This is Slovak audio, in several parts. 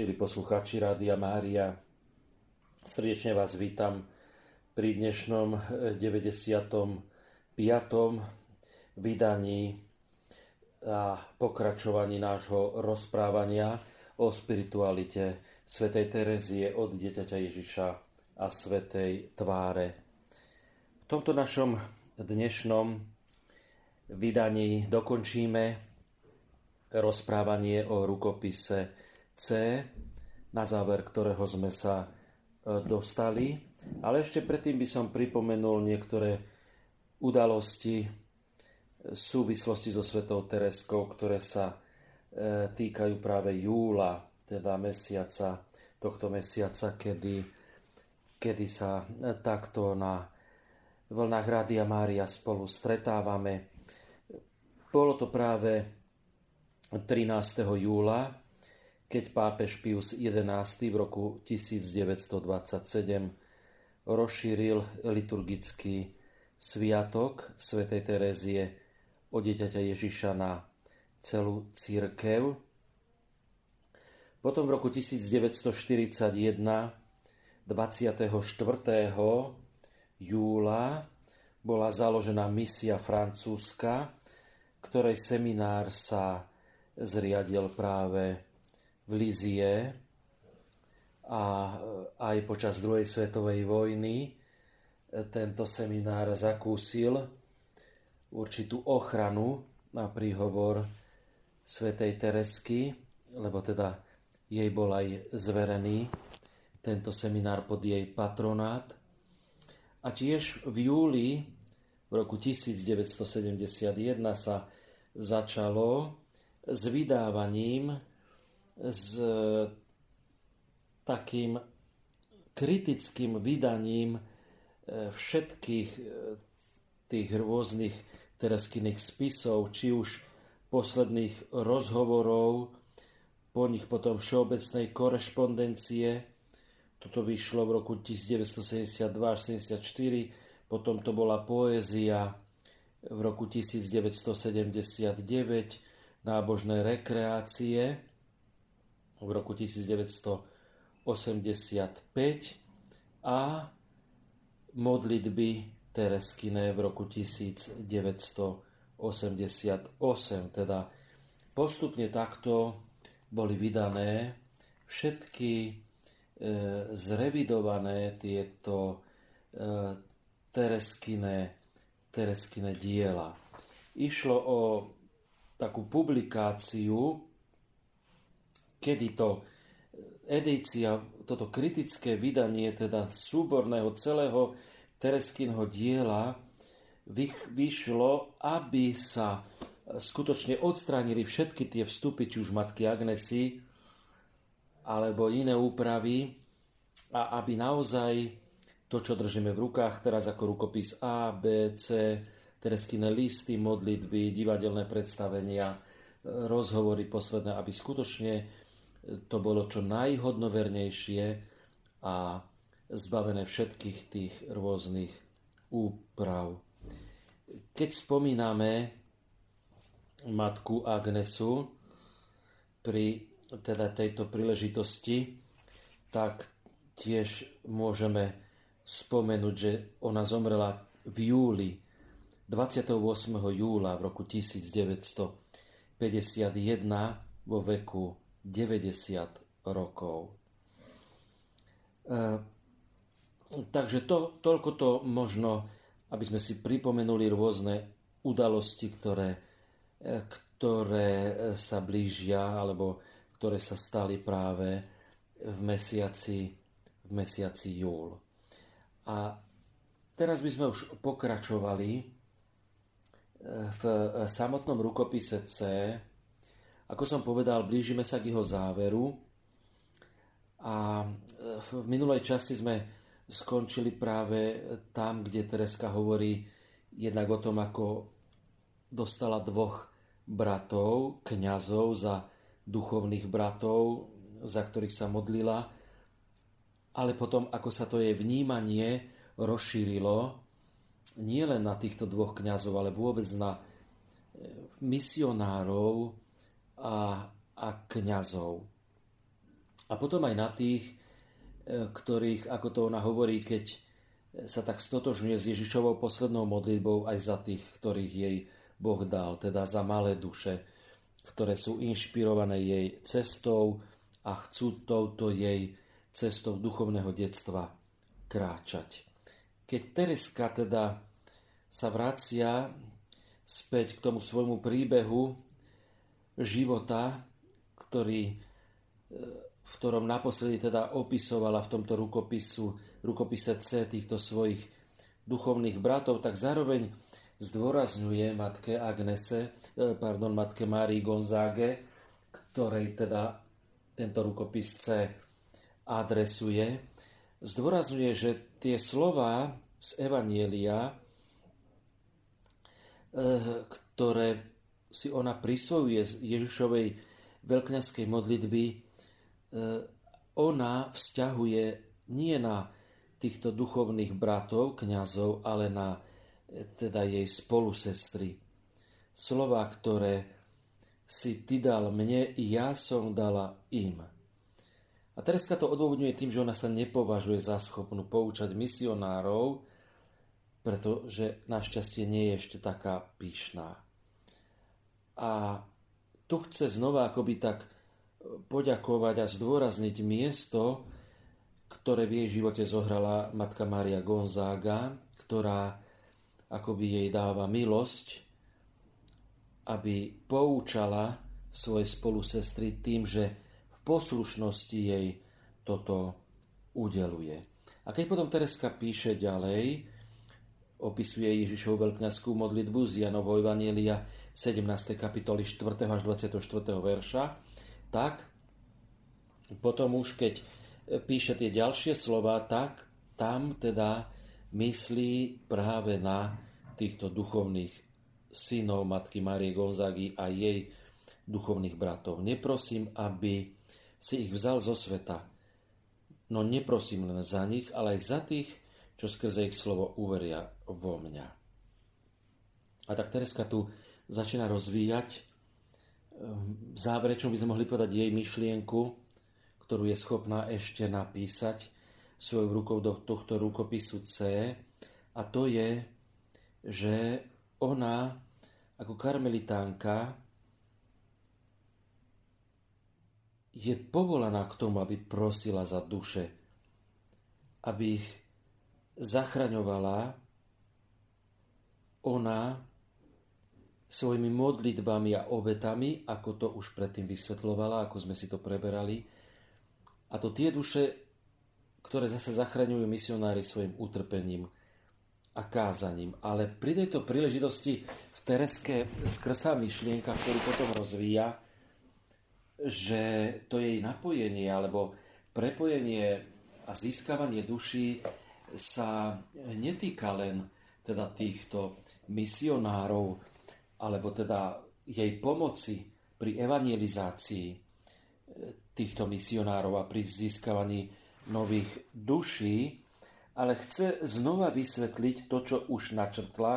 Milí poslucháči Rádia Mária, srdečne vás vítam pri dnešnom 95. vydaní a pokračovaní nášho rozprávania o spiritualite svätej Terezie od dieťaťa Ježiša a svätej tváre. V tomto našom dnešnom vydaní dokončíme rozprávanie o rukopise C, na záver ktorého sme sa e, dostali. Ale ešte predtým by som pripomenul niektoré udalosti v súvislosti so Svetou Tereskou, ktoré sa e, týkajú práve júla, teda mesiaca, tohto mesiaca, kedy, kedy sa e, takto na vlnách Rádia Mária spolu stretávame. Bolo to práve 13. júla keď pápež Pius XI v roku 1927 rozšíril liturgický sviatok svätej Terézie o dieťaťa Ježiša na celú církev. Potom v roku 1941 24. júla bola založená misia francúzska, ktorej seminár sa zriadil práve v Lizie a aj počas druhej svetovej vojny tento seminár zakúsil určitú ochranu na príhovor svätej Teresky, lebo teda jej bol aj zverený tento seminár pod jej patronát. A tiež v júli v roku 1971 sa začalo s vydávaním s takým kritickým vydaním e, všetkých e, tých rôznych tereskyných spisov, či už posledných rozhovorov, po nich potom všeobecnej korešpondencie. Toto vyšlo v roku 1972 až 1974, potom to bola poézia v roku 1979, nábožné rekreácie v roku 1985 a modlitby Tereskiné v roku 1988. Teda postupne takto boli vydané všetky e, zrevidované tieto e, Tereskine, Tereskine diela. Išlo o takú publikáciu kedy to edícia, toto kritické vydanie teda súborného celého Tereskinho diela vyšlo, aby sa skutočne odstránili všetky tie vstupy, či už matky Agnesy, alebo iné úpravy, a aby naozaj to, čo držíme v rukách teraz ako rukopis A, B, C, Tereskine listy, modlitby, divadelné predstavenia, rozhovory posledné, aby skutočne to bolo čo najhodnovernejšie a zbavené všetkých tých rôznych úprav. Keď spomíname matku Agnesu pri teda tejto príležitosti, tak tiež môžeme spomenúť, že ona zomrela v júli, 28. júla v roku 1951 vo veku 90 rokov. E, takže to, toľko to možno, aby sme si pripomenuli rôzne udalosti, ktoré, e, ktoré sa blížia alebo ktoré sa stali práve v mesiaci, v mesiaci júl. A teraz by sme už pokračovali e, v samotnom rukopise C, ako som povedal, blížime sa k jeho záveru. A v minulej časti sme skončili práve tam, kde Tereska hovorí jednak o tom, ako dostala dvoch bratov, kňazov za duchovných bratov, za ktorých sa modlila, ale potom, ako sa to jej vnímanie rozšírilo, nie len na týchto dvoch kňazov, ale vôbec na misionárov, a, a kňazov. A potom aj na tých, e, ktorých, ako to ona hovorí, keď sa tak stotožňuje s Ježišovou poslednou modlitbou aj za tých, ktorých jej Boh dal, teda za malé duše, ktoré sú inšpirované jej cestou a chcú touto jej cestou duchovného detstva kráčať. Keď Tereska teda sa vracia späť k tomu svojmu príbehu života, ktorý, e, v ktorom naposledy teda opisovala v tomto rukopisu, rukopise C týchto svojich duchovných bratov, tak zároveň zdôrazňuje matke Agnese, e, pardon, matke Márii Gonzáge, ktorej teda tento rukopis C adresuje, zdôrazňuje, že tie slova z Evanielia, eh, ktoré si ona prisvojuje z Ježišovej veľkňaskej modlitby, eh, ona vzťahuje nie na týchto duchovných bratov, kňazov, ale na eh, teda jej spolusestry. Slova, ktoré si ty dal mne, ja som dala im. A Tereska to odôvodňuje tým, že ona sa nepovažuje za schopnú poučať misionárov, pretože našťastie nie je ešte taká pyšná. A tu chce znova akoby tak poďakovať a zdôrazniť miesto, ktoré v jej živote zohrala matka Maria Gonzaga, ktorá akoby jej dáva milosť aby poučala svoje spolusestry tým, že v poslušnosti jej toto udeluje. A keď potom Tereska píše ďalej, opisuje Ježišovu veľkňaskú modlitbu z Janovho Evanielia 17. kapitoly 4. až 24. verša, tak potom už keď píše tie ďalšie slova, tak tam teda myslí práve na týchto duchovných synov matky Márie Gonzagy a jej duchovných bratov. Neprosím, aby si ich vzal zo sveta, no neprosím len za nich, ale aj za tých, čo skrze ich slovo uveria vo mňa. A tak Tereska tu začína rozvíjať ehm, záverečnú by sme mohli povedať jej myšlienku, ktorú je schopná ešte napísať svojou rukou do tohto rukopisu C. A to je, že ona ako karmelitánka je povolaná k tomu, aby prosila za duše, aby ich zachraňovala ona svojimi modlitbami a obetami, ako to už predtým vysvetlovala, ako sme si to preberali. A to tie duše, ktoré zase zachraňujú misionári svojim utrpením, a kázaním. Ale pri tejto príležitosti v Tereske skrsá myšlienka, ktorú potom rozvíja, že to jej napojenie alebo prepojenie a získavanie duší sa netýka len teda týchto misionárov alebo teda jej pomoci pri evangelizácii týchto misionárov a pri získavaní nových duší, ale chce znova vysvetliť to, čo už načrtla,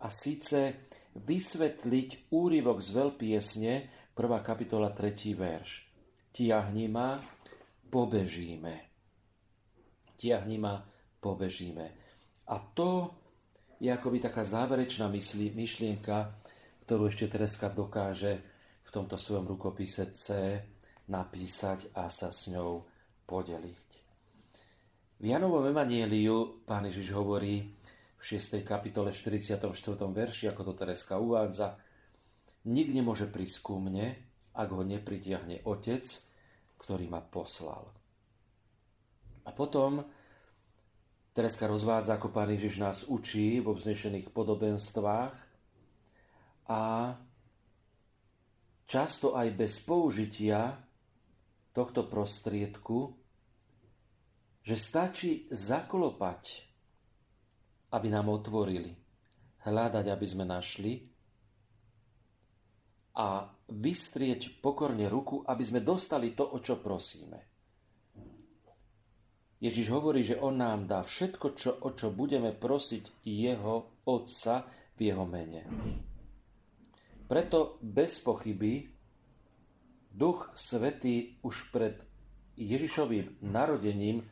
a síce vysvetliť úryvok z veľpiesne, 1. kapitola, 3. verš. Tiahni ma, pobežíme. Tiahni ma, pobežíme. A to je akoby taká záverečná myšlienka, ktorú ešte Tereska dokáže v tomto svojom rukopise C napísať a sa s ňou podeliť. V Janovom Evanieliu pán Ježiš hovorí v 6. kapitole 44. verši, ako to Tereska uvádza, Nik nemôže prísť ku mne, ak ho nepritiahne Otec, ktorý ma poslal. A potom Tereska rozvádza, ako pán Ježiš nás učí vo vznešených podobenstvách a často aj bez použitia tohto prostriedku že stačí zaklopať, aby nám otvorili, hľadať, aby sme našli a vystrieť pokorne ruku, aby sme dostali to, o čo prosíme. Ježiš hovorí, že On nám dá všetko, čo, o čo budeme prosiť Jeho Otca v Jeho mene. Preto bez pochyby Duch Svetý už pred Ježišovým narodením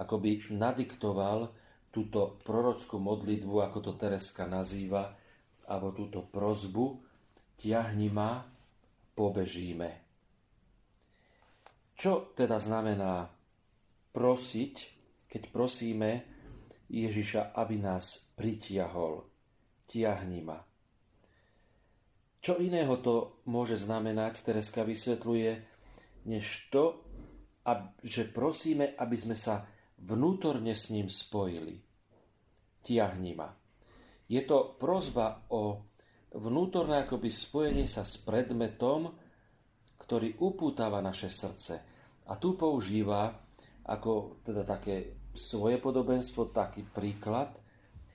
akoby nadiktoval túto prorockú modlitbu, ako to Tereska nazýva, alebo túto prozbu, tiahni ma, pobežíme. Čo teda znamená prosiť, keď prosíme Ježiša, aby nás pritiahol? Tiahni ma. Čo iného to môže znamenať, Tereska vysvetľuje, než to, že prosíme, aby sme sa vnútorne s ním spojili. Tiahni ma. Je to prozba o vnútorné akoby spojenie sa s predmetom, ktorý upútava naše srdce. A tu používa ako teda také svoje podobenstvo, taký príklad,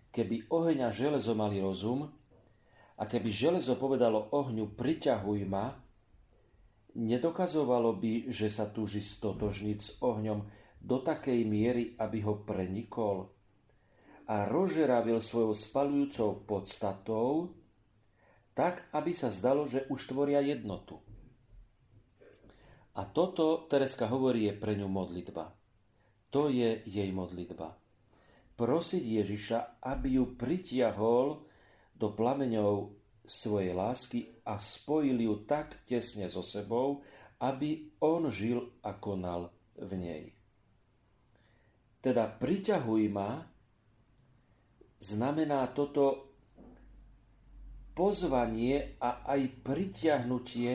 keby oheň a železo mali rozum a keby železo povedalo ohňu priťahuj ma, nedokazovalo by, že sa túži stotožniť s ohňom do takej miery, aby ho prenikol a rozžeravil svojou spalujúcou podstatou, tak, aby sa zdalo, že už tvoria jednotu. A toto, Tereska hovorí, je pre ňu modlitba. To je jej modlitba. Prosiť Ježiša, aby ju pritiahol do plameňov svojej lásky a spojil ju tak tesne so sebou, aby on žil a konal v nej. Teda priťahuj ma, znamená toto pozvanie a aj pritiahnutie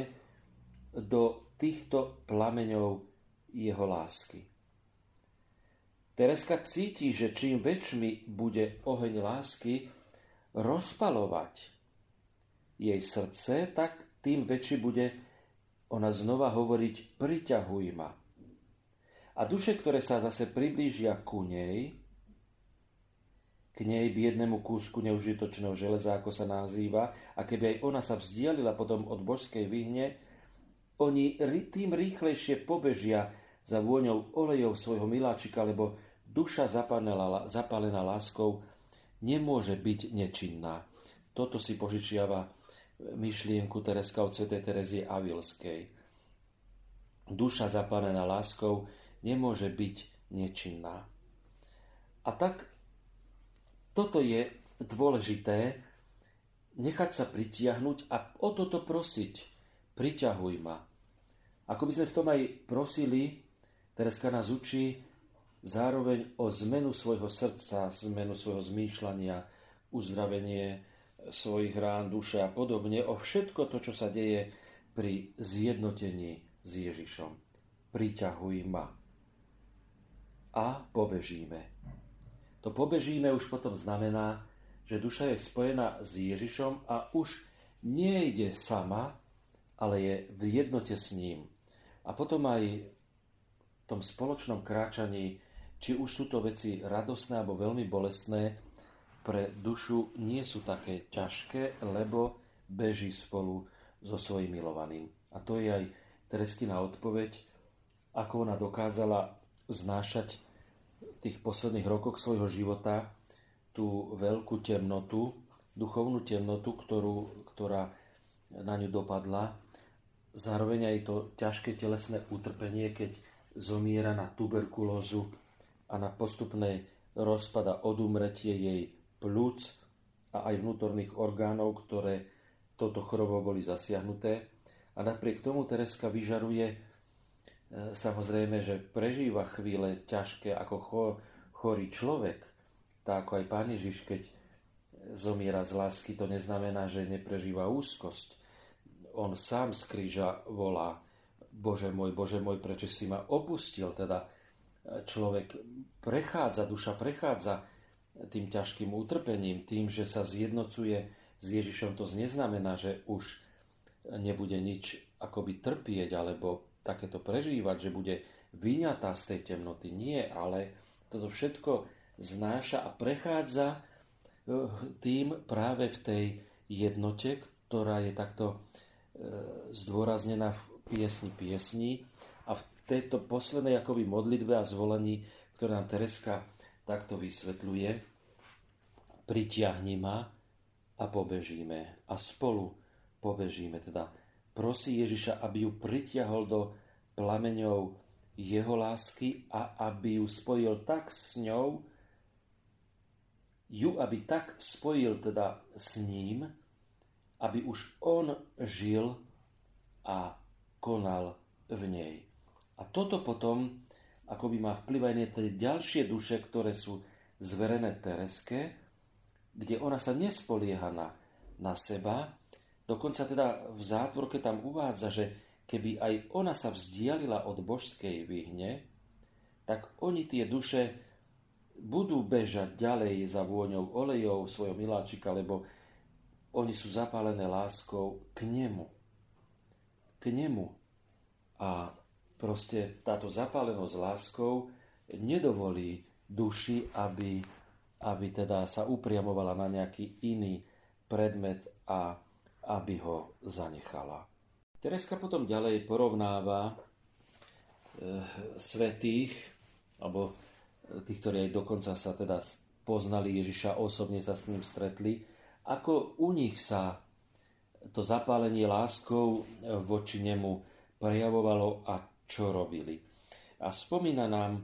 do týchto plameňov jeho lásky. Tereska cíti, že čím väčšmi bude oheň lásky rozpalovať jej srdce, tak tým väčší bude ona znova hovoriť priťahuj ma. A duše, ktoré sa zase priblížia ku nej, k nej biednemu kúsku neužitočného železa, ako sa nazýva, a keby aj ona sa vzdialila potom od božskej vyhne, oni tým rýchlejšie pobežia za vôňou olejov svojho miláčika, lebo duša zapálená, zapálená láskou nemôže byť nečinná. Toto si požičiava myšlienku Tereska od Sv. Terezie Avilskej. Duša zapálená láskou nemôže byť nečinná. A tak toto je dôležité, nechať sa pritiahnuť a o toto prosiť. Priťahuj ma. Ako by sme v tom aj prosili, Tereska nás učí zároveň o zmenu svojho srdca, zmenu svojho zmýšľania, uzdravenie svojich rán, duše a podobne, o všetko to, čo sa deje pri zjednotení s Ježišom. Priťahuj ma a pobežíme. To pobežíme už potom znamená, že duša je spojená s Ježišom a už nejde sama, ale je v jednote s ním. A potom aj v tom spoločnom kráčaní, či už sú to veci radosné alebo veľmi bolestné, pre dušu nie sú také ťažké, lebo beží spolu so svojím milovaným. A to je aj Tereskina odpoveď, ako ona dokázala znášať v tých posledných rokoch svojho života tú veľkú temnotu, duchovnú temnotu, ktorú, ktorá na ňu dopadla. Zároveň aj to ťažké telesné utrpenie, keď zomiera na tuberkulózu a na postupné rozpada odumretie jej plúc a aj vnútorných orgánov, ktoré toto chorobou boli zasiahnuté. A napriek tomu Tereska vyžaruje E, samozrejme, že prežíva chvíle ťažké ako chorý človek, tak ako aj Pán Ježiš, keď zomiera z lásky, to neznamená, že neprežíva úzkosť. On sám z kríža volá, Bože môj, Bože môj, prečo si ma opustil? Teda človek prechádza, duša prechádza tým ťažkým utrpením, tým, že sa zjednocuje s Ježišom, to neznamená, že už nebude nič akoby trpieť, alebo takéto prežívať, že bude vyňatá z tej temnoty. Nie, ale toto všetko znáša a prechádza e, tým práve v tej jednote, ktorá je takto e, zdôraznená v piesni piesni tejto poslednej akoby modlitbe a zvolení, ktoré nám Tereska takto vysvetľuje, pritiahni ma a pobežíme. A spolu pobežíme, teda prosí Ježiša, aby ju pritiahol do plameňov jeho lásky a aby ju spojil tak s ňou, ju aby tak spojil teda s ním, aby už on žil a konal v nej. A toto potom akoby má vplyv aj tie ďalšie duše, ktoré sú zverené Tereske, kde ona sa nespolieha na, na seba. Dokonca teda v zátvorke tam uvádza, že keby aj ona sa vzdialila od božskej vyhne, tak oni tie duše budú bežať ďalej za vôňou olejov svojho miláčika, lebo oni sú zapálené láskou k nemu. K nemu. A proste táto zapálenosť láskou nedovolí duši, aby, aby teda sa upriamovala na nejaký iný predmet a aby ho zanechala. Tereska potom ďalej porovnáva e, svetých, alebo e, tých, ktorí aj dokonca sa teda poznali Ježiša, osobne sa s ním stretli, ako u nich sa to zapálenie láskou e, voči nemu prejavovalo a čo robili. A spomína nám e,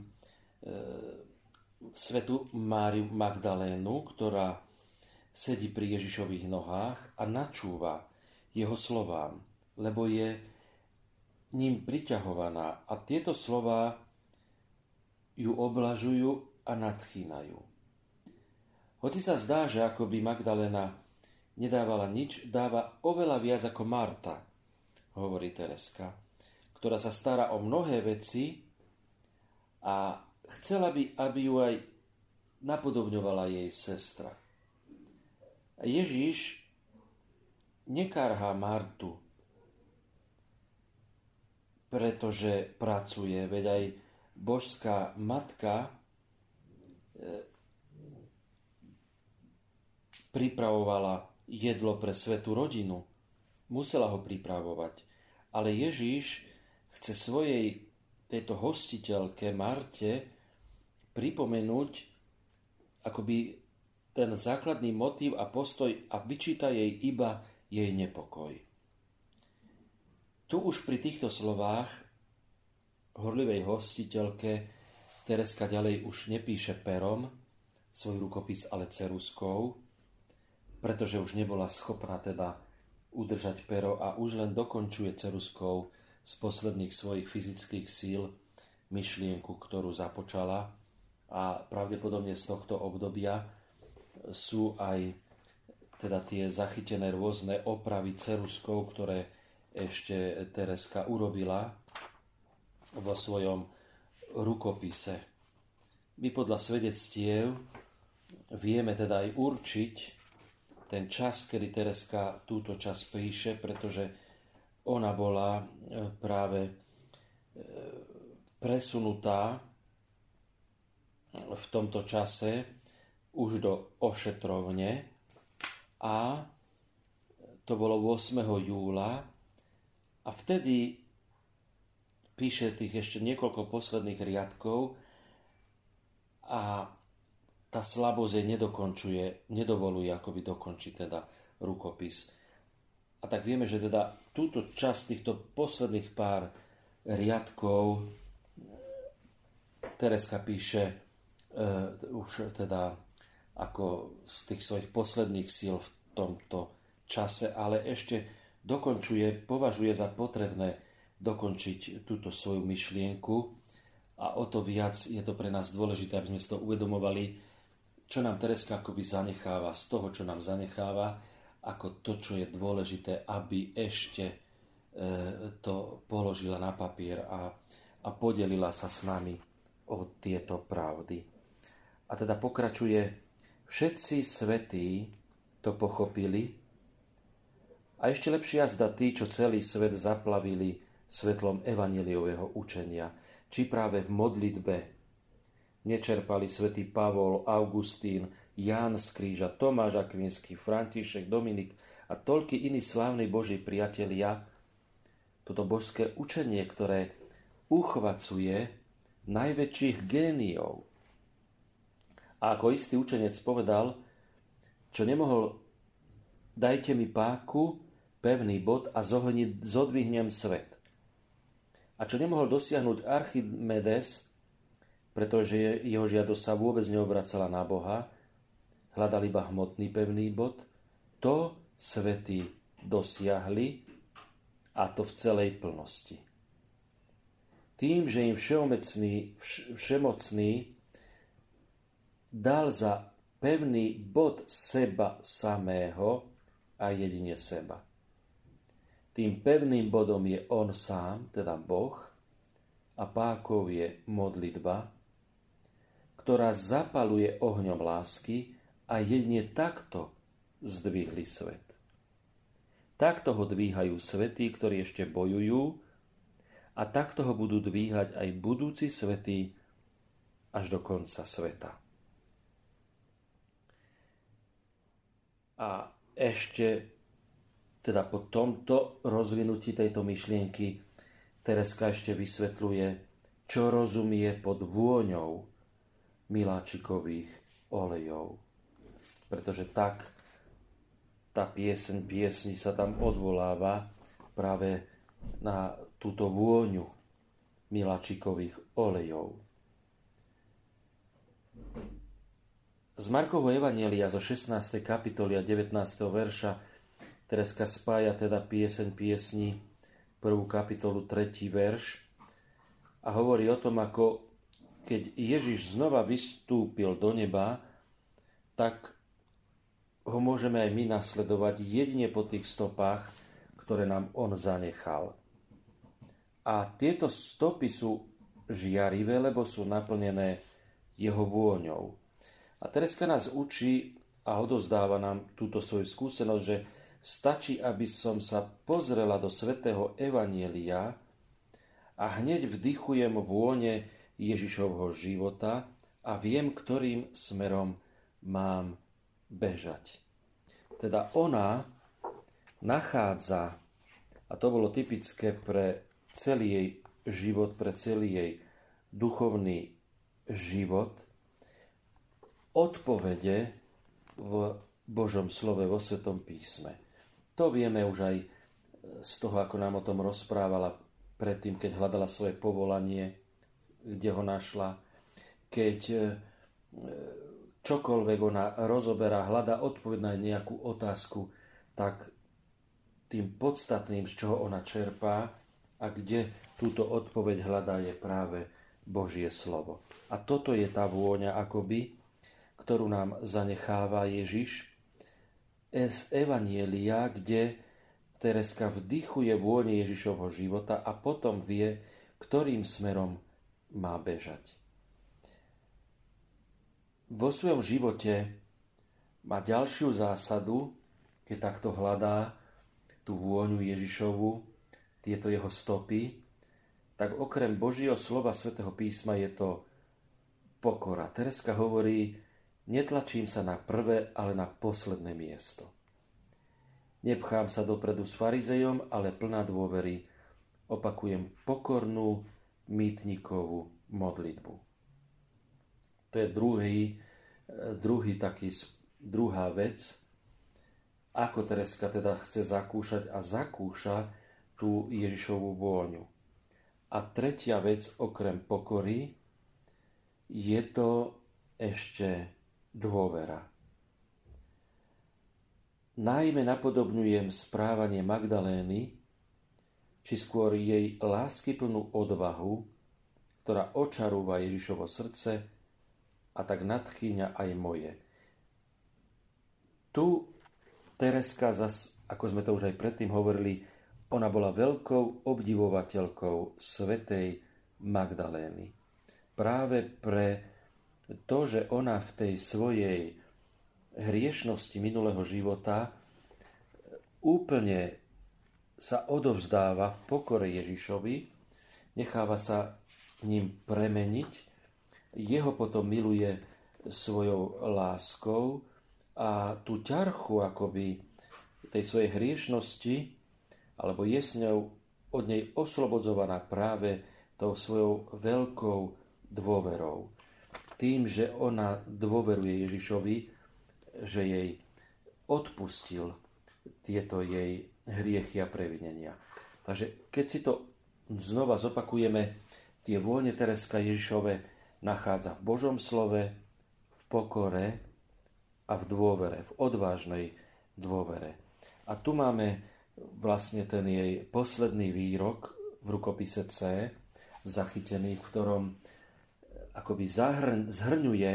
svetu Máriu Magdalénu, ktorá sedí pri Ježišových nohách a načúva jeho slovám lebo je ním priťahovaná a tieto slova ju oblažujú a nadchýnajú. Hoci sa zdá, že ako by Magdalena nedávala nič, dáva oveľa viac ako Marta, hovorí Tereska, ktorá sa stará o mnohé veci a chcela by, aby ju aj napodobňovala jej sestra. Ježiš nekarhá Martu, pretože pracuje. Veď aj božská matka e, pripravovala jedlo pre svetú rodinu. Musela ho pripravovať. Ale Ježíš chce svojej tejto hostiteľke Marte pripomenúť akoby ten základný motív a postoj a vyčíta jej iba jej nepokoj. Tu už pri týchto slovách horlivej hostiteľke Tereska ďalej už nepíše perom svoj rukopis, ale ceruskou, pretože už nebola schopná teda udržať pero a už len dokončuje ceruskou z posledných svojich fyzických síl myšlienku, ktorú započala a pravdepodobne z tohto obdobia sú aj teda tie zachytené rôzne opravy ceruskou, ktoré ešte Tereska urobila vo svojom rukopise. My podľa svedectiev vieme teda aj určiť ten čas, kedy Tereska túto čas píše, pretože ona bola e, práve e, presunutá v tomto čase už do ošetrovne a to bolo 8. júla a vtedy píše tých ešte niekoľko posledných riadkov a tá slabosť jej nedokončuje, nedovoluje akoby dokončiť teda rukopis. A tak vieme, že teda túto časť týchto posledných pár riadkov Tereska píše uh, už teda ako z tých svojich posledných síl v tomto čase, ale ešte dokončuje, považuje za potrebné dokončiť túto svoju myšlienku. A o to viac je to pre nás dôležité, aby sme si to uvedomovali, čo nám Tereska akoby zanecháva z toho, čo nám zanecháva, ako to, čo je dôležité, aby ešte e, to položila na papier a, a podelila sa s nami o tieto pravdy. A teda pokračuje, všetci svetí to pochopili, a ešte lepšia zda tí, čo celý svet zaplavili svetlom evaneliového učenia, či práve v modlitbe nečerpali svätý Pavol, Augustín, Ján z Kríža, Tomáš Akvinský, František, Dominik a toľky iní slávni Boží priatelia, toto božské učenie, ktoré uchvacuje najväčších géniov. A ako istý učenec povedal, čo nemohol dajte mi páku, pevný bod a zodvihnem svet. A čo nemohol dosiahnuť Archimedes, pretože jeho žiadosť sa vôbec neobracala na Boha, hľadal iba hmotný pevný bod, to svety dosiahli a to v celej plnosti. Tým, že im všeomocný, všemocný dal za pevný bod seba samého a jedine seba. Tým pevným bodom je on sám, teda Boh, a pákov je modlitba, ktorá zapaluje ohňom lásky a jedine takto zdvihli svet. Takto ho dvíhajú svety, ktorí ešte bojujú a takto ho budú dvíhať aj budúci svety až do konca sveta. A ešte teda po tomto rozvinutí tejto myšlienky Tereska ešte vysvetľuje, čo rozumie pod vôňou miláčikových olejov. Pretože tak tá pieseň piesni sa tam odvoláva práve na túto vôňu miláčikových olejov. Z Markovho Evanielia zo 16. kapitoly a 19. verša Tereska spája teda pieseň piesni prvú kapitolu 3. verš a hovorí o tom, ako keď Ježiš znova vystúpil do neba, tak ho môžeme aj my nasledovať jedine po tých stopách, ktoré nám on zanechal. A tieto stopy sú žiarivé, lebo sú naplnené jeho vôňou. A Tereska nás učí a odozdáva nám túto svoju skúsenosť, že stačí, aby som sa pozrela do svätého Evanielia a hneď vdychujem vône Ježišovho života a viem, ktorým smerom mám bežať. Teda ona nachádza, a to bolo typické pre celý jej život, pre celý jej duchovný život, odpovede v Božom slove, vo Svetom písme. To vieme už aj z toho, ako nám o tom rozprávala predtým, keď hľadala svoje povolanie kde ho našla, keď e, čokoľvek ona rozoberá, hľadá odpoveď na nejakú otázku, tak tým podstatným, z čoho ona čerpá a kde túto odpoveď hľadá, je práve Božie slovo. A toto je tá vôňa akoby, ktorú nám zanecháva Ježiš z Evanielia, kde Tereska vdychuje vône Ježišovho života a potom vie, ktorým smerom má bežať. Vo svojom živote má ďalšiu zásadu, keď takto hľadá tú vôňu Ježišovu, tieto jeho stopy, tak okrem Božieho slova svätého písma je to pokora. Tereska hovorí, netlačím sa na prvé, ale na posledné miesto. Nepchám sa dopredu s farizejom, ale plná dôvery. Opakujem pokornú, mýtnikovú modlitbu. To je druhý, druhý taký, druhá vec, ako Tereska teda chce zakúšať a zakúša tú Ježišovú vôňu. A tretia vec, okrem pokory, je to ešte dôvera. Najmä napodobňujem správanie Magdalény, či skôr jej láskyplnú odvahu, ktorá očarúva Ježišovo srdce a tak nadchýňa aj moje. Tu Tereska zas, ako sme to už aj predtým hovorili, ona bola veľkou obdivovateľkou svetej Magdalény. Práve pre to, že ona v tej svojej hriešnosti minulého života úplne sa odovzdáva v pokore Ježišovi, necháva sa ním premeniť, jeho potom miluje svojou láskou a tú ťarchu akoby tej svojej hriešnosti, alebo je s ňou od nej oslobodzovaná práve tou svojou veľkou dôverou. Tým, že ona dôveruje Ježišovi, že jej odpustil tieto jej hriechy a previnenia. Takže keď si to znova zopakujeme, tie vône Tereska Ježišove nachádza v Božom slove, v pokore a v dôvere, v odvážnej dôvere. A tu máme vlastne ten jej posledný výrok v rukopise C, zachytený, v ktorom akoby zahrň, zhrňuje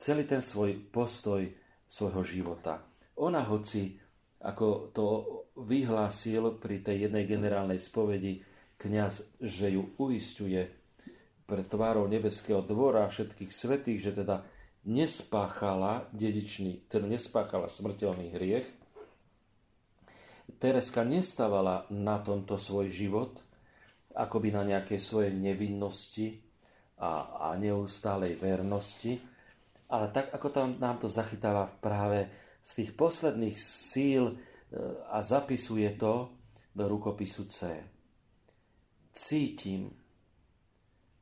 celý ten svoj postoj svojho života. Ona hoci, ako to vyhlásil pri tej jednej generálnej spovedi kňaz, že ju uistuje pred tvárou nebeského dvora všetkých svetých, že teda nespáchala dedičný, teda nespáchala smrteľný hriech. Tereska nestávala na tomto svoj život, akoby na nejakej svojej nevinnosti a, a neustálej vernosti, ale tak, ako tam nám to zachytáva práve z tých posledných síl a zapisuje to do rukopisu C. Cítim,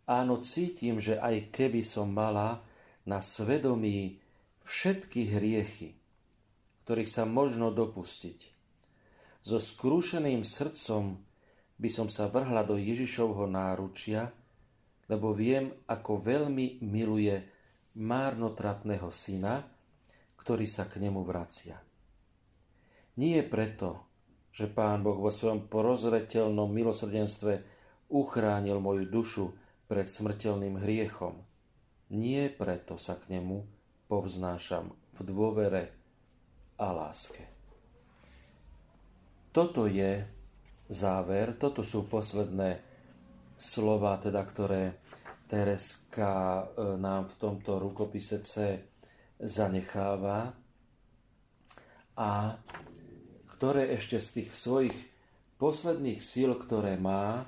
áno, cítim, že aj keby som mala na svedomí všetky hriechy, ktorých sa možno dopustiť, so skrúšeným srdcom by som sa vrhla do Ježišovho náručia, lebo viem, ako veľmi miluje márnotratného syna, ktorý sa k nemu vracia. Nie preto, že Pán Boh vo svojom porozreteľnom milosrdenstve uchránil moju dušu pred smrteľným hriechom. Nie preto sa k nemu povznášam v dôvere a láske. Toto je záver, toto sú posledné slova, teda, ktoré Tereska e, nám v tomto rukopise C zanecháva. A ktoré ešte z tých svojich posledných síl, ktoré má, e,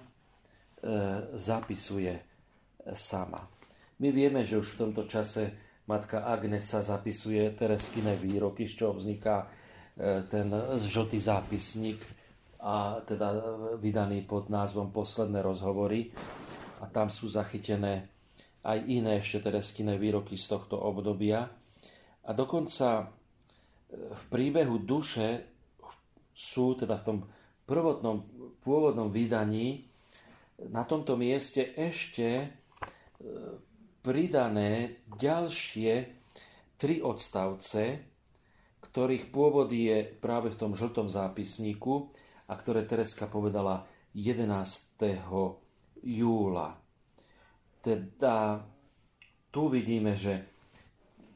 zapisuje sama. My vieme, že už v tomto čase matka Agnesa zapisuje Tereskine výroky, z čoho vzniká e, ten žltý zápisník a teda vydaný pod názvom Posledné rozhovory. A tam sú zachytené aj iné ešte Tereskine výroky z tohto obdobia. A dokonca e, v príbehu duše sú teda v tom prvotnom, pôvodnom vydaní na tomto mieste ešte pridané ďalšie tri odstavce, ktorých pôvod je práve v tom žltom zápisníku a ktoré Tereska povedala 11. júla. Teda tu vidíme, že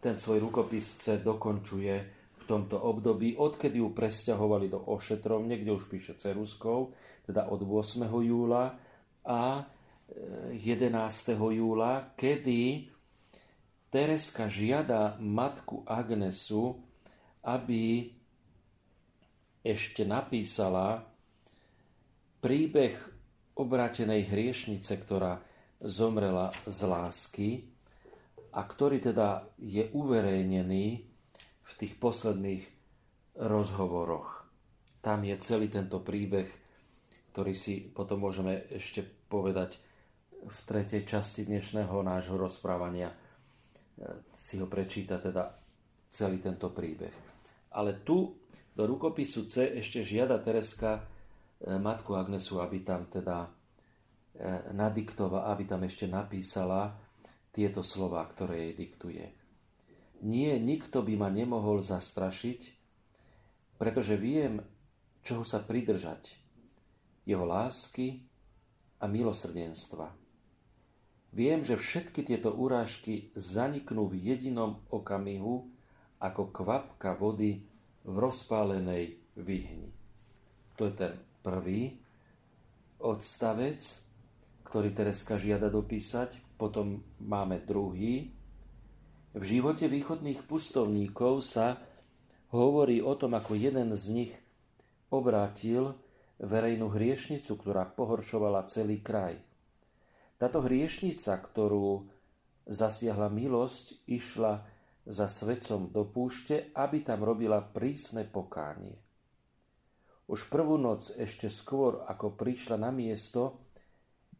ten svoj rukopisce dokončuje v tomto období, odkedy ju presťahovali do ošetrovne, kde už píše Ceruskou, teda od 8. júla a 11. E, júla, kedy Tereska žiada matku Agnesu, aby ešte napísala príbeh obratenej hriešnice, ktorá zomrela z lásky a ktorý teda je uverejnený v tých posledných rozhovoroch. Tam je celý tento príbeh, ktorý si potom môžeme ešte povedať v tretej časti dnešného nášho rozprávania. E, si ho prečíta teda celý tento príbeh. Ale tu do rukopisu C ešte žiada Tereska e, matku Agnesu, aby tam teda e, nadiktova, aby tam ešte napísala tieto slova, ktoré jej diktuje. Nie, nikto by ma nemohol zastrašiť, pretože viem, čoho sa pridržať. Jeho lásky a milosrdenstva. Viem, že všetky tieto urážky zaniknú v jedinom okamihu ako kvapka vody v rozpálenej výhni. To je ten prvý odstavec, ktorý Tereska žiada dopísať. Potom máme druhý, v živote východných pustovníkov sa hovorí o tom, ako jeden z nich obrátil verejnú hriešnicu, ktorá pohoršovala celý kraj. Táto hriešnica, ktorú zasiahla milosť, išla za svedcom do púšte, aby tam robila prísne pokánie. Už prvú noc ešte skôr, ako prišla na miesto,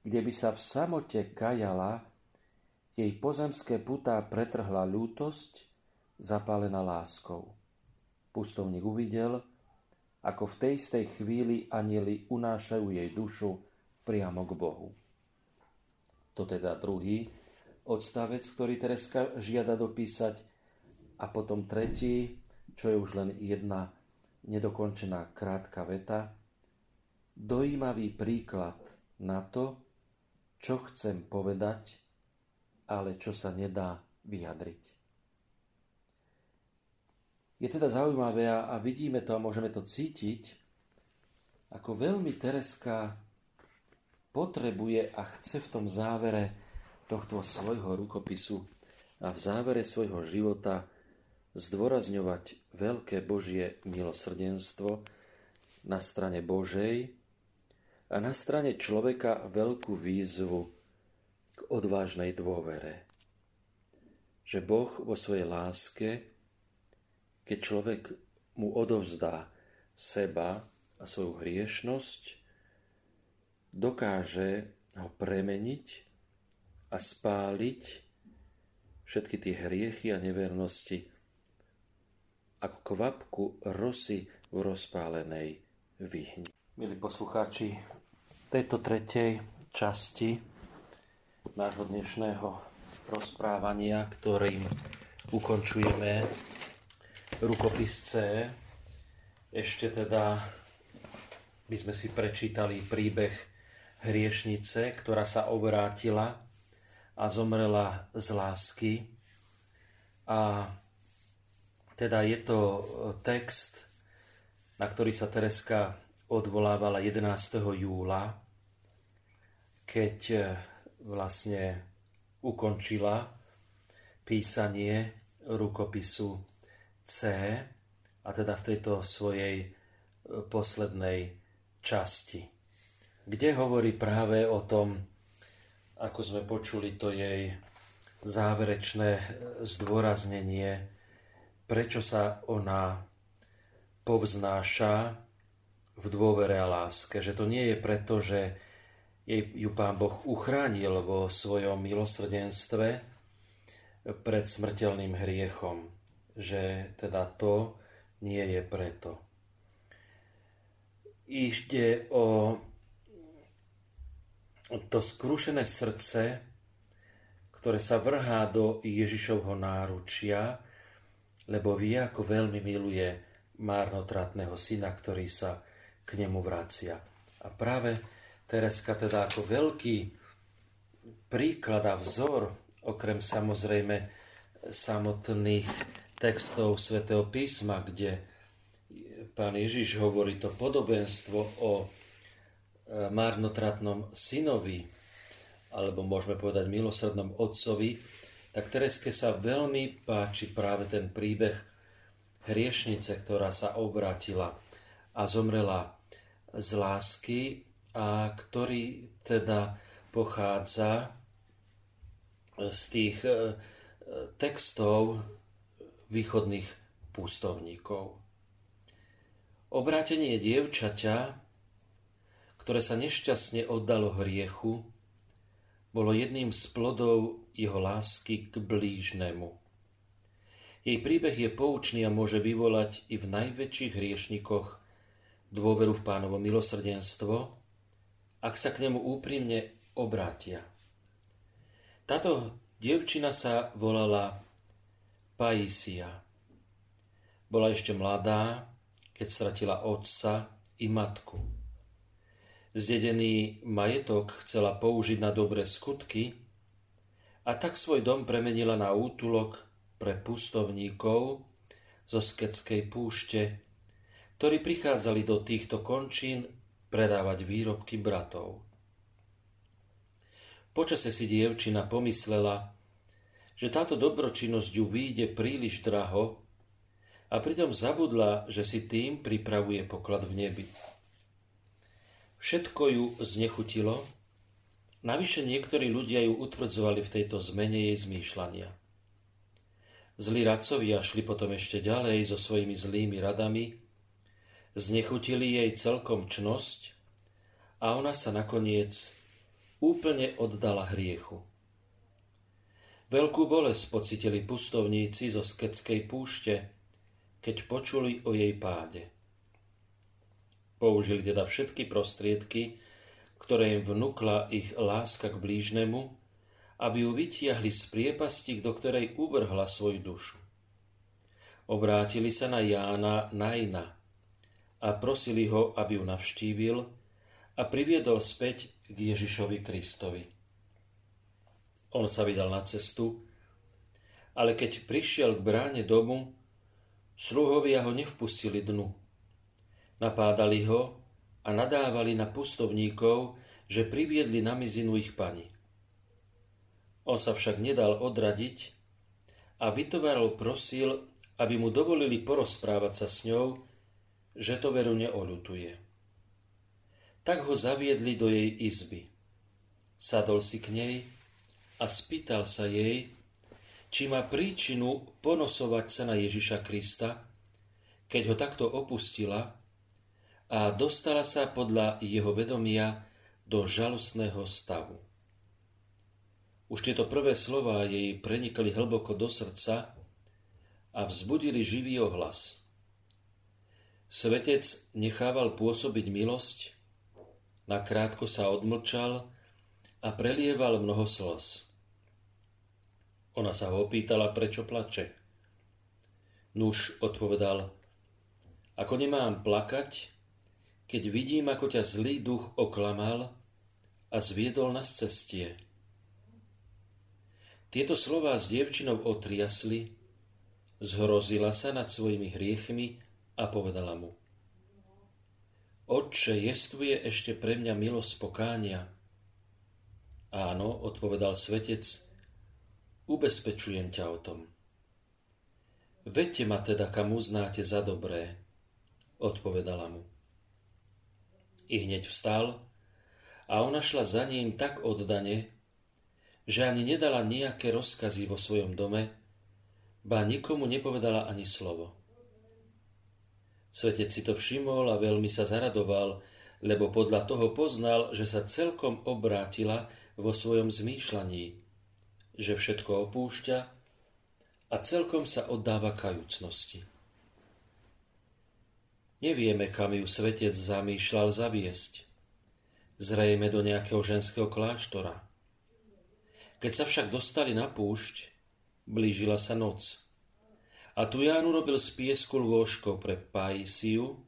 kde by sa v samote kajala, jej pozemské putá pretrhla ľútosť, zapálená láskou. Pustovník uvidel, ako v tej istej chvíli anieli unášajú jej dušu priamo k Bohu. To teda druhý odstavec, ktorý Tereska žiada dopísať. A potom tretí, čo je už len jedna nedokončená krátka veta. Dojímavý príklad na to, čo chcem povedať, ale čo sa nedá vyjadriť. Je teda zaujímavé a vidíme to a môžeme to cítiť, ako veľmi Tereska potrebuje a chce v tom závere tohto svojho rukopisu a v závere svojho života zdôrazňovať veľké Božie milosrdenstvo na strane Božej a na strane človeka veľkú výzvu k odvážnej dôvere. Že Boh vo svojej láske, keď človek mu odovzdá seba a svoju hriešnosť, dokáže ho premeniť a spáliť všetky tie hriechy a nevernosti ako kvapku rosy v rozpálenej vyhni. Milí poslucháči, tejto tretej časti nášho dnešného rozprávania, ktorým ukončujeme rukopis C, ešte teda by sme si prečítali príbeh hriešnice, ktorá sa obrátila a zomrela z lásky. A teda je to text, na ktorý sa Tereska odvolávala 11. júla, keď e, vlastne ukončila písanie rukopisu C, a teda v tejto svojej e, poslednej časti kde hovorí práve o tom, ako sme počuli to jej záverečné zdôraznenie, prečo sa ona povznáša v dôvere a láske. Že to nie je preto, že jej ju Pán Boh uchránil vo svojom milosrdenstve pred smrteľným hriechom. Že teda to nie je preto. Ide o to skrušené srdce, ktoré sa vrhá do Ježišovho náručia, lebo vie, ako veľmi miluje márnotratného syna, ktorý sa k nemu vracia. A práve Tereska teda ako veľký príklad a vzor, okrem samozrejme samotných textov svätého písma, kde pán Ježiš hovorí to podobenstvo o marnotratnom synovi, alebo môžeme povedať milosrdnom otcovi, tak Tereske sa veľmi páči práve ten príbeh hriešnice, ktorá sa obratila a zomrela z lásky a ktorý teda pochádza z tých e, textov východných pustovníkov. Obrátenie dievčaťa ktoré sa nešťastne oddalo hriechu, bolo jedným z plodov jeho lásky k blížnemu. Jej príbeh je poučný a môže vyvolať i v najväčších hriešnikoch dôveru v pánovo milosrdenstvo, ak sa k nemu úprimne obrátia. Táto dievčina sa volala Paisia. Bola ešte mladá, keď stratila otca i matku. Zdedený majetok chcela použiť na dobré skutky a tak svoj dom premenila na útulok pre pustovníkov zo Skeckej púšte, ktorí prichádzali do týchto končín predávať výrobky bratov. Počase si dievčina pomyslela, že táto dobročinnosť ju výjde príliš draho a pritom zabudla, že si tým pripravuje poklad v nebi. Všetko ju znechutilo, navyše niektorí ľudia ju utvrdzovali v tejto zmene jej zmýšľania. Zlí radcovia šli potom ešte ďalej so svojimi zlými radami, znechutili jej celkom čnosť a ona sa nakoniec úplne oddala hriechu. Veľkú bolesť pocitili pustovníci zo Skeckej púšte, keď počuli o jej páde. Použili teda všetky prostriedky, ktoré im vnúkla ich láska k blížnemu, aby ju vytiahli z priepasti, do ktorej uvrhla svoju dušu. Obrátili sa na Jána Najna a prosili ho, aby ju navštívil a priviedol späť k Ježišovi Kristovi. On sa vydal na cestu, ale keď prišiel k bráne domu, sluhovia ho nevpustili dnu. Napádali ho a nadávali na pustovníkov, že priviedli na mizinu ich pani. On sa však nedal odradiť a vytovarol prosil, aby mu dovolili porozprávať sa s ňou, že to veru neoľutuje. Tak ho zaviedli do jej izby. Sadol si k nej a spýtal sa jej, či má príčinu ponosovať sa na Ježiša Krista, keď ho takto opustila a dostala sa podľa jeho vedomia do žalostného stavu. Už tieto prvé slova jej prenikli hlboko do srdca a vzbudili živý ohlas. Svetec nechával pôsobiť milosť, nakrátko sa odmlčal a prelieval mnoho slz. Ona sa ho opýtala, prečo plače. Nuž odpovedal, ako nemám plakať, keď vidím, ako ťa zlý duch oklamal a zviedol na cestie. Tieto slová s dievčinou otriasli, zhrozila sa nad svojimi hriechmi a povedala mu. Otče, jestuje ešte pre mňa milosť pokánia. Áno, odpovedal svetec, ubezpečujem ťa o tom. Vedte ma teda, kam uznáte za dobré, odpovedala mu. I hneď vstal a ona šla za ním tak oddane, že ani nedala nejaké rozkazy vo svojom dome, ba nikomu nepovedala ani slovo. Svetec si to všimol a veľmi sa zaradoval, lebo podľa toho poznal, že sa celkom obrátila vo svojom zmýšľaní, že všetko opúšťa a celkom sa oddáva kajúcnosti. Nevieme, kam ju svetec zamýšľal zaviesť. Zrejme do nejakého ženského kláštora. Keď sa však dostali na púšť, blížila sa noc. A tu Ján urobil z piesku lôžko pre Paisiu,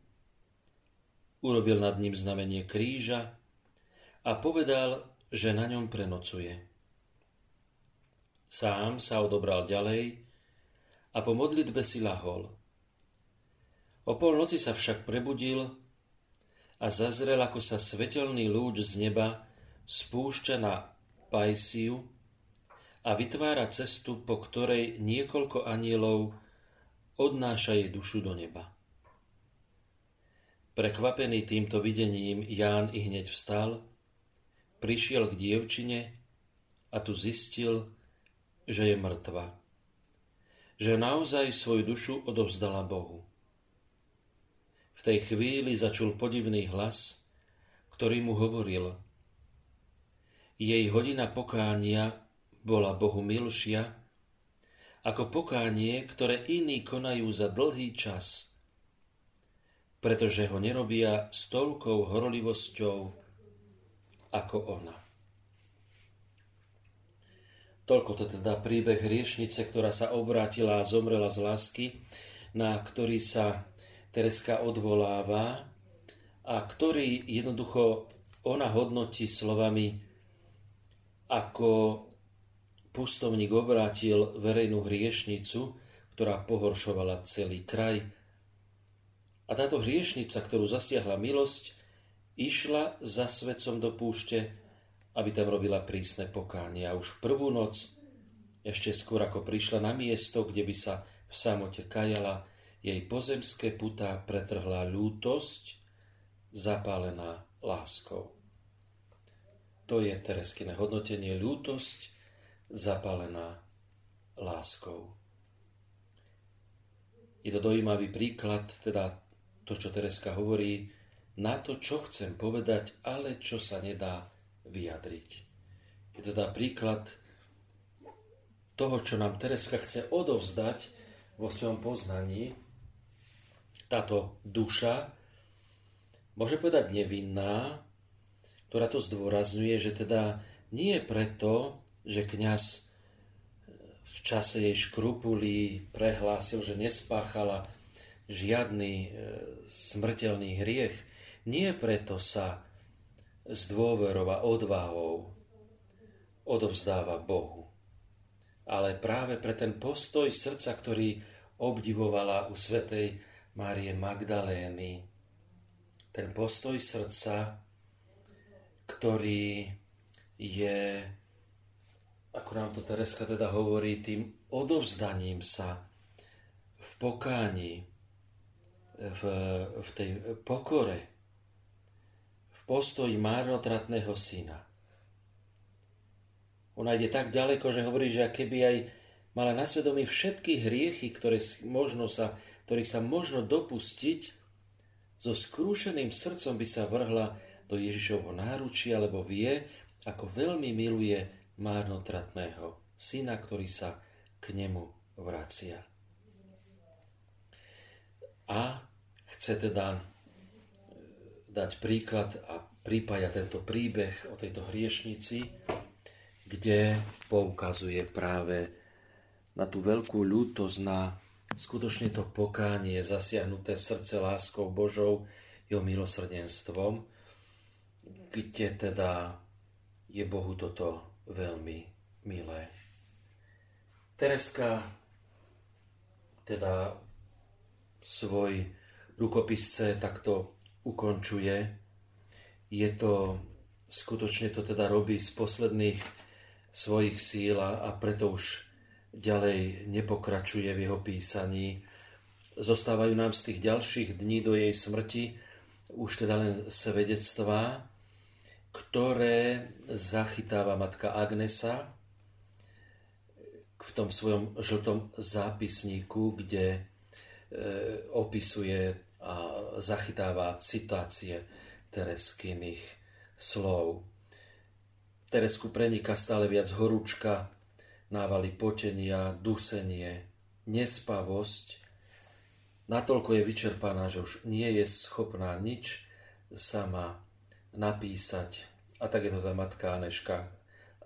urobil nad ním znamenie kríža a povedal, že na ňom prenocuje. Sám sa odobral ďalej a po modlitbe si lahol. O polnoci sa však prebudil a zazrel, ako sa svetelný lúč z neba spúšťa na Pajsiu a vytvára cestu, po ktorej niekoľko anielov odnáša jej dušu do neba. Prekvapený týmto videním Ján i hneď vstal, prišiel k dievčine a tu zistil, že je mŕtva. Že naozaj svoju dušu odovzdala Bohu tej chvíli začul podivný hlas, ktorý mu hovoril. Jej hodina pokánia bola Bohu milšia, ako pokánie, ktoré iní konajú za dlhý čas, pretože ho nerobia s toľkou horlivosťou ako ona. Toľko to teda príbeh hriešnice, ktorá sa obrátila a zomrela z lásky, na ktorý sa Tereska odvoláva a ktorý jednoducho ona hodnotí slovami ako pustovník obrátil verejnú hriešnicu, ktorá pohoršovala celý kraj. A táto hriešnica, ktorú zasiahla milosť, išla za svedcom do púšte, aby tam robila prísne pokánie. A už prvú noc, ešte skôr ako prišla na miesto, kde by sa v samote kajala, jej pozemské putá pretrhla ľútosť, zapálená láskou. To je Tereskine hodnotenie ľútosť, zapálená láskou. Je to dojímavý príklad, teda to, čo Tereska hovorí, na to, čo chcem povedať, ale čo sa nedá vyjadriť. Je to teda príklad toho, čo nám Tereska chce odovzdať vo svojom poznaní, táto duša, môže povedať nevinná, ktorá to zdôrazňuje, že teda nie je preto, že kňaz v čase jej škrupulí prehlásil, že nespáchala žiadny e, smrteľný hriech, nie preto sa s dôverou a odvahou odovzdáva Bohu, ale práve pre ten postoj srdca, ktorý obdivovala u svetej Márie Magdalény. Ten postoj srdca, ktorý je, ako nám to Tereska teda hovorí, tým odovzdaním sa v pokáni, v, v tej pokore, v postoji márnotratného syna. Ona ide tak ďaleko, že hovorí, že keby aj mala na svedomí všetky hriechy, ktoré možno sa, ktorých sa možno dopustiť, so skrúšeným srdcom by sa vrhla do Ježišovho náručia, lebo vie, ako veľmi miluje márnotratného syna, ktorý sa k nemu vracia. A chce teda e, dať príklad a prípaja tento príbeh o tejto hriešnici, kde poukazuje práve na tú veľkú ľútosť, na skutočne to pokánie, zasiahnuté srdce láskou Božou, jeho milosrdenstvom, kde teda je Bohu toto veľmi milé. Tereska teda svoj rukopisce takto ukončuje. Je to, skutočne to teda robí z posledných svojich síl a preto už ďalej nepokračuje v jeho písaní. Zostávajú nám z tých ďalších dní do jej smrti už teda len svedectvá, ktoré zachytáva matka Agnesa v tom svojom žltom zápisníku, kde e, opisuje a zachytáva citácie Tereskyných slov. Teresku preniká stále viac horúčka, návaly potenia, dusenie, nespavosť. Natoľko je vyčerpaná, že už nie je schopná nič sama napísať. A tak je to tá matka Aneška,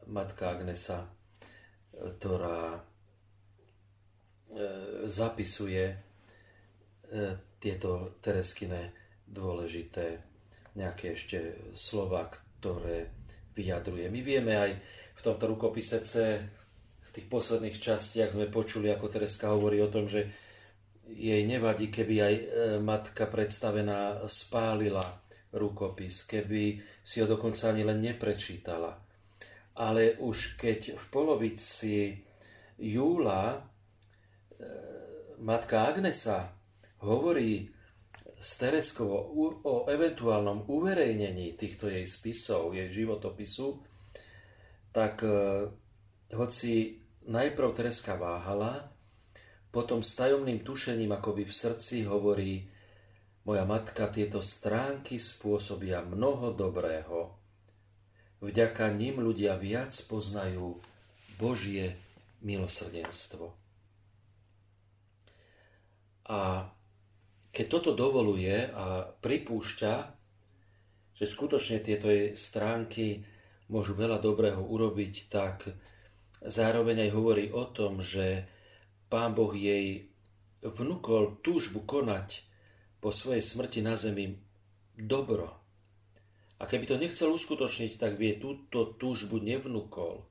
matka Agnesa, ktorá e, zapisuje e, tieto Tereskine dôležité nejaké ešte slova, ktoré vyjadruje. My vieme aj v tomto rukopise C, v tých posledných častiach sme počuli, ako Tereska hovorí o tom, že jej nevadí, keby aj e, matka predstavená spálila rukopis, keby si ho dokonca ani len neprečítala. Ale už keď v polovici júla e, matka Agnesa hovorí s Tereskou o eventuálnom uverejnení týchto jej spisov, jej životopisu, tak e, hoci najprv Tereska váhala, potom s tajomným tušením akoby v srdci hovorí moja matka tieto stránky spôsobia mnoho dobrého. Vďaka nim ľudia viac poznajú Božie milosrdenstvo. A keď toto dovoluje a pripúšťa, že skutočne tieto stránky môžu veľa dobrého urobiť, tak zároveň aj hovorí o tom, že Pán Boh jej vnúkol túžbu konať po svojej smrti na zemi dobro. A keby to nechcel uskutočniť, tak vie túto túžbu nevnúkol.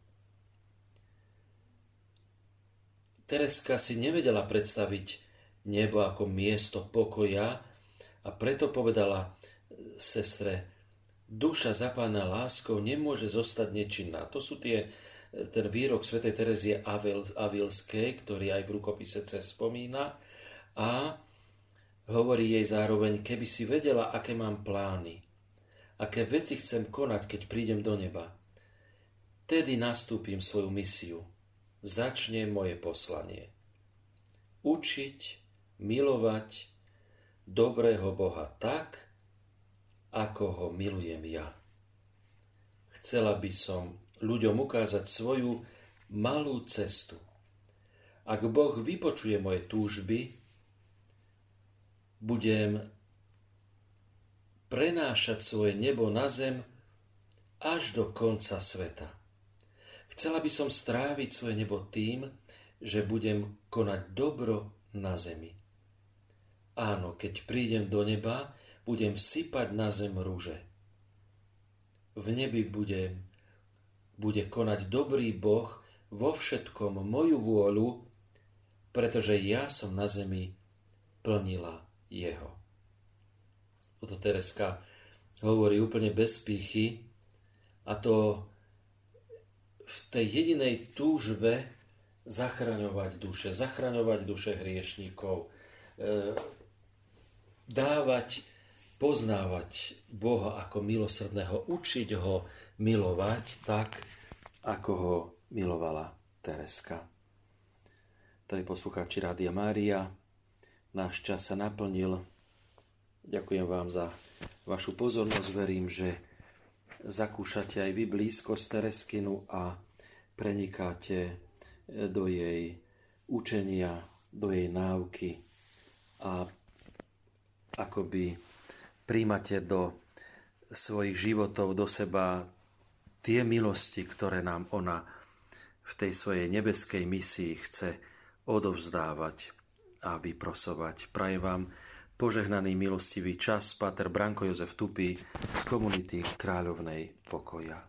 Tereska si nevedela predstaviť nebo ako miesto pokoja a preto povedala sestre, duša zapána láskou nemôže zostať nečinná. To sú tie, ten výrok svätej Terezie Avilskej, ktorý aj v rukopise C spomína a hovorí jej zároveň, keby si vedela, aké mám plány, aké veci chcem konať, keď prídem do neba. Tedy nastúpim svoju misiu. Začne moje poslanie. Učiť milovať dobrého Boha tak, ako ho milujem ja. Chcela by som ľuďom ukázať svoju malú cestu. Ak Boh vypočuje moje túžby, budem prenášať svoje nebo na zem až do konca sveta. Chcela by som stráviť svoje nebo tým, že budem konať dobro na zemi. Áno, keď prídem do neba, budem sypať na zem rúže. V nebi budem, bude konať dobrý Boh vo všetkom moju vôľu, pretože ja som na zemi plnila jeho. Toto Tereska hovorí úplne bez pýchy a to v tej jedinej túžbe zachraňovať duše, zachraňovať duše hriešníkov, e, dávať, poznávať Boha ako milosrdného, učiť ho milovať tak, ako ho milovala Tereska. Tady poslucháči Rádia Mária, náš čas sa naplnil. Ďakujem vám za vašu pozornosť. Verím, že zakúšate aj vy blízkosť Tereskinu a prenikáte do jej učenia, do jej náuky a akoby príjmate do svojich životov, do seba tie milosti, ktoré nám ona v tej svojej nebeskej misii chce odovzdávať a vyprosovať. Prajem vám požehnaný milostivý čas, Pater Branko Jozef Tupy z komunity Kráľovnej pokoja.